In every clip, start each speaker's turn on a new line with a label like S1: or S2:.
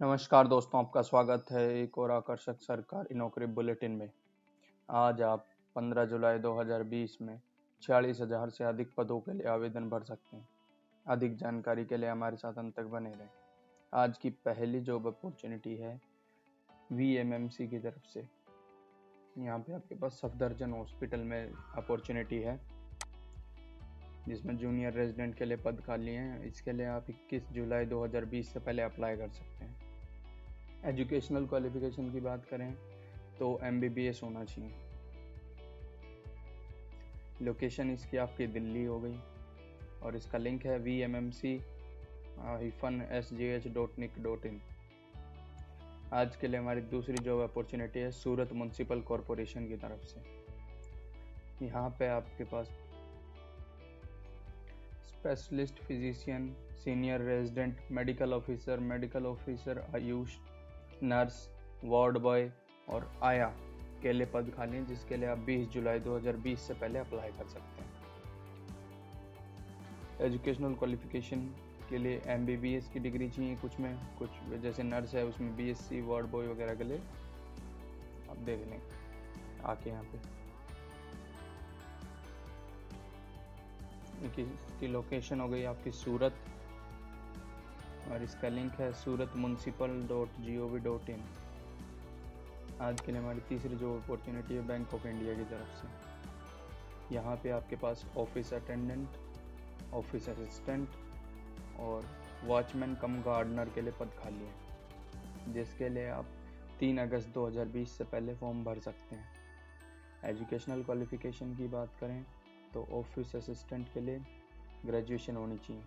S1: नमस्कार दोस्तों, आपका स्वागत है एक और आकर्षक सरकारी नौकरी बुलेटिन में। आज आप 15 जुलाई 2020 में छियालीस हज़ार से अधिक पदों के लिए आवेदन भर सकते हैं। अधिक जानकारी के लिए हमारे साथ अंत तक बने रहें। आज की पहली जॉब अपॉर्चुनिटी है वीएमएमसी की तरफ़ से। यहाँ पे आपके पास सफदरजन हॉस्पिटल में अपॉर्चुनिटी है, जिसमें जूनियर रेजिडेंट के लिए पद खाली हैं। इसके लिए आप 21 जुलाई 2020 से पहले अप्लाई कर सकते हैं। एजुकेशनल क्वालिफिकेशन की बात करें तो एमबीबीएस होना चाहिए। लोकेशन इसकी आपकी दिल्ली हो गई और इसका लिंक है V M M C hyphen S G H dot nic dot in आज के लिए हमारी दूसरी जॉब अपॉर्चुनिटी है सूरत म्यूनसिपल कॉरपोरेशन की तरफ़ से। यहाँ पे आपके पास specialist physician senior resident medical officer medical officer AYUSH nurse, ward boy और आया के लिए पद खाली हैं जिसके लिए आप 20 जुलाई 2020 से पहले अप्लाई कर सकते हैं। एजुकेशनल क्वालिफिकेशन के लिए एमबीबीएस की डिग्री चाहिए कुछ में, कुछ जैसे नर्स है, उसमें B S C ward boy वगैरह के लिए आप देख लें, आके यहाँ पे। इसकी लोकेशन हो गई आपकी सूरत और इसका लिंक है Surat municipal dot G O V dot in आज के लिए हमारी तीसरी जो अपॉर्चुनिटी है बैंक ऑफ़ इंडिया की तरफ़ से। यहाँ पे आपके पास ऑफ़िस अटेंडेंट ऑफ़िस असिस्टेंट और वॉचमैन कम गार्डनर के लिए पद खाली है, जिसके लिए आप 3 अगस्त 2020 से पहले फॉर्म भर सकते हैं। एजुकेशनल क्वालिफिकेशन की बात करें तो ऑफ़िस असिस्टेंट के लिए ग्रेजुएशन होनी चाहिए।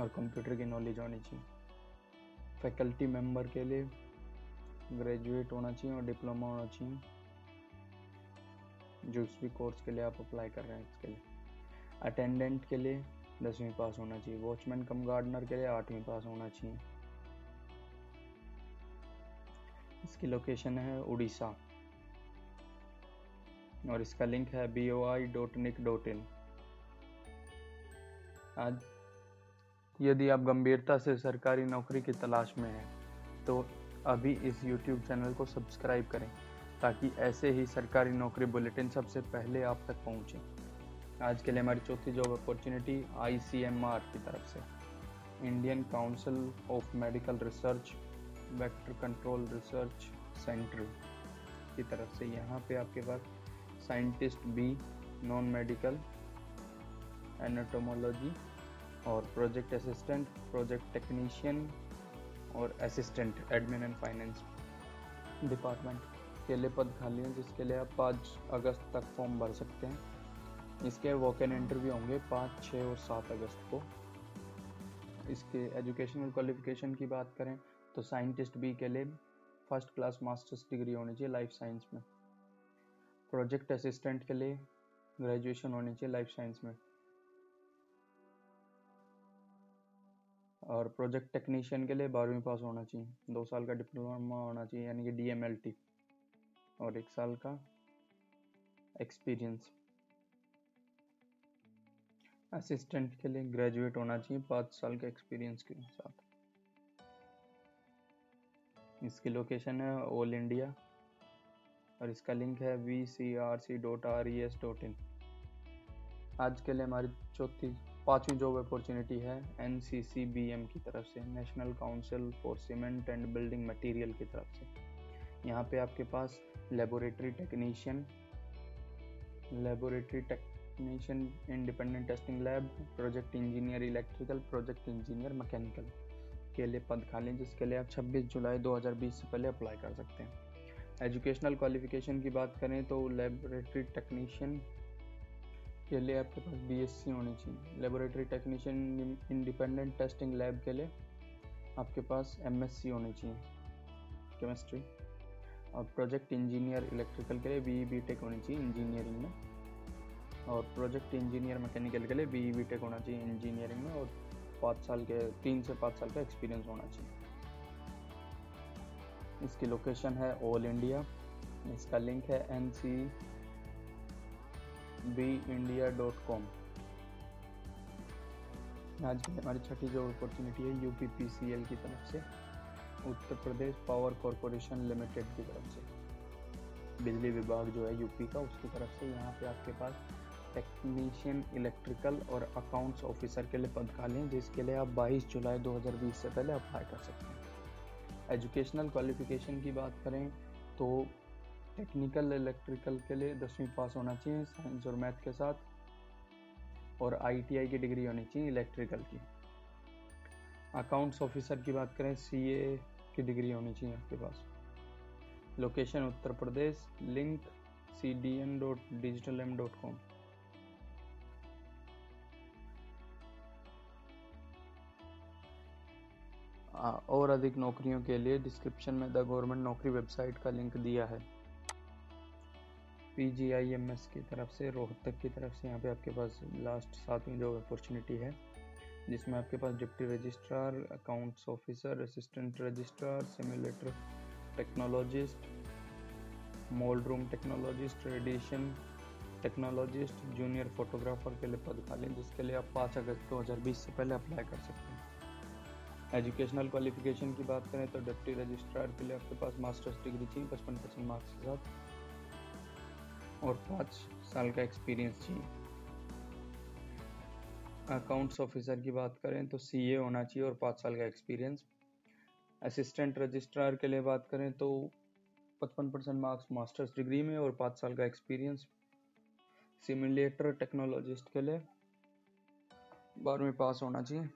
S1: और कंप्यूटर की नॉलेज होनी चाहिए। फैकल्टी मेंबर के लिए ग्रेजुएट होना चाहिए और डिप्लोमा होना चाहिए। जो भी कोर्स के लिए आप अप्लाई कर रहे हैं इसके लिए। अटेंडेंट के लिए दसवीं पास होना चाहिए। वॉचमैन कम गार्डनर के लिए आठवीं पास होना चाहिए। इसकी लोकेशन है उड़ीसा। और इसका लिंक है B O I dot nic dot in आज यदि आप गंभीरता से सरकारी नौकरी की तलाश में हैं तो अभी इस YouTube चैनल को सब्सक्राइब करें, ताकि ऐसे ही सरकारी नौकरी बुलेटिन सबसे पहले आप तक पहुँचें। आज के लिए हमारी चौथी जॉब अपॉर्चुनिटी ICMR की तरफ़ से। Indian council of medical research vector control research centre की तरफ़ से यहाँ पे आपके पास scientist B non medical entomology और प्रोजेक्ट असिस्टेंट प्रोजेक्ट टेक्नीशियन और assistant admin and finance department के लिए पद खाली हैं, जिसके लिए आप पाँच अगस्त तक फॉर्म भर सकते हैं। इसके वॉक इन इंटरव्यू होंगे पाँच छः और सात अगस्त को। इसके एजुकेशनल क्वालिफिकेशन की बात करें तो साइंटिस्ट बी के लिए फ़र्स्ट क्लास मास्टर्स डिग्री होनी चाहिए लाइफ साइंस में। प्रोजेक्ट असिस्टेंट के लिए ग्रेजुएशन होनी चाहिए लाइफ साइंस में। और प्रोजेक्ट टेक्नीशियन के लिए बारहवीं पास होना चाहिए। दो साल का डिप्लोमा होना चाहिए, यानी कि डीएमएलटी और एक साल का एक्सपीरियंस असिस्टेंट के लिए ग्रेजुएट होना चाहिए पाँच साल का एक्सपीरियंस के साथ। इसकी लोकेशन है ऑल इंडिया और इसका लिंक है V C R C dot R E S dot in आज के लिए हमारी चौथी पांचवी जॉब अपॉर्चुनिटी है एनसीसीबीएम की तरफ़ से national council for cement and building material की तरफ़ से। यहाँ पे आपके पास laboratory technician laboratory technician independent testing lab project engineer electrical project engineer mechanical के लिए पद खाली जिसके लिए आप 26 जुलाई 2020 से पहले अप्लाई कर सकते हैं। एजुकेशनल क्वालिफिकेशन की बात करें तो लेबोरेटरी टेक्नीशियन के लिए आपके पास बीएससी होनी चाहिए। Laboratory technician independent testing lab के लिए आपके पास एमएससी होनी चाहिए। केमिस्ट्री और प्रोजेक्ट इंजीनियर इलेक्ट्रिकल के लिए बी बी टेक होनी चाहिए इंजीनियरिंग में। और प्रोजेक्ट इंजीनियर मैकेनिकल के लिए बी बी टेक होना चाहिए इंजीनियरिंग में और पाँच साल के, तीन से पाँच साल का एक्सपीरियंस होना चाहिए। इसकी लोकेशन है ऑल इंडिया इसका लिंक है N C B India dot com आज की हमारी छठी जो अपॉर्चुनिटी है यू पी की तरफ़ से, Uttar Pradesh power corporation limited की तरफ़ से। बिजली विभाग जो है यूपी का, उसकी तरफ़ से यहाँ पे आपके पास टेक्नीशियन इलेक्ट्रिकल और अकाउंट्स ऑफिसर के लिए पद खाली हैं, जिसके लिए आप 22 जुलाई 2020 से पहले अप्लाई कर सकते हैं। एजुकेशनल क्वालिफिकेशन की बात करें तो टेक्निकल, इलेक्ट्रिकल के लिए दसवीं पास होना चाहिए साइंस और मैथ के साथ और आईटीआई की डिग्री होनी चाहिए इलेक्ट्रिकल की। अकाउंट्स ऑफिसर की बात करें, सीए की डिग्री होनी चाहिए आपके पास। Location Uttar Pradesh link C D N dot digital M dot com और अधिक नौकरियों के लिए डिस्क्रिप्शन में द गवर्नमेंट नौकरी वेबसाइट का लिंक दिया है। P G I M S की तरफ़ से, रोहतक की तरफ़ से यहाँ पे आपके पास लास्ट सातवीं जो अपॉर्चुनिटी है, जिसमें आपके पास deputy registrar accounts officer assistant registrar simulator technologist mould room technologist radiation technologist junior photographer के लिए पद खाली जिसके लिए आप पाँच अगस्त दो हज़ार बीस से पहले अप्लाई कर सकते हैं। एजुकेशनल क्वालिफिकेशन की बात करें तो डिप्टी रजिस्ट्रार के लिए आपके पास मास्टर्स डिग्री चाहिए पचपन परसेंट मार्क्स के साथ। और पाँच साल का एक्सपीरियंस चाहिए अकाउंट्स ऑफिसर की बात करें तो सीए होना चाहिए और पाँच साल का एक्सपीरियंस असिस्टेंट रजिस्ट्रार के लिए बात करें तो पचपन परसेंट मार्क्स मास्टर्स डिग्री में और पाँच साल का एक्सपीरियंस सिमुलेटर टेक्नोलॉजिस्ट के लिए बारहवीं पास होना चाहिए।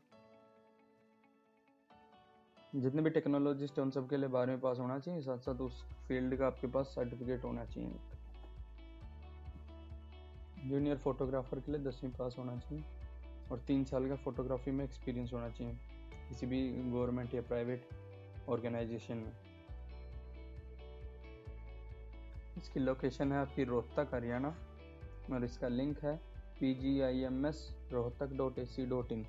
S1: जितने भी टेक्नोलॉजिस्ट हैं उन सब के लिए बारहवीं पास होना चाहिए। साथ साथ उस फ़ील्ड का आपके पास सर्टिफिकेट होना चाहिए। जूनियर फोटोग्राफर के लिए दसवीं पास होना चाहिए और तीन साल का फोटोग्राफी में एक्सपीरियंस होना चाहिए, किसी भी गवर्नमेंट या प्राइवेट ऑर्गेनाइजेशन में। इसकी लोकेशन है आपकी रोहतक, हरियाणा, और इसका लिंक है P G I M S Rohtak dot A C dot in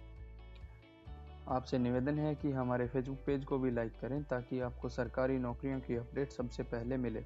S1: आपसे निवेदन है कि हमारे फेसबुक पेज को भी लाइक करें ताकि आपको सरकारी नौकरियों की अपडेट सबसे पहले मिले।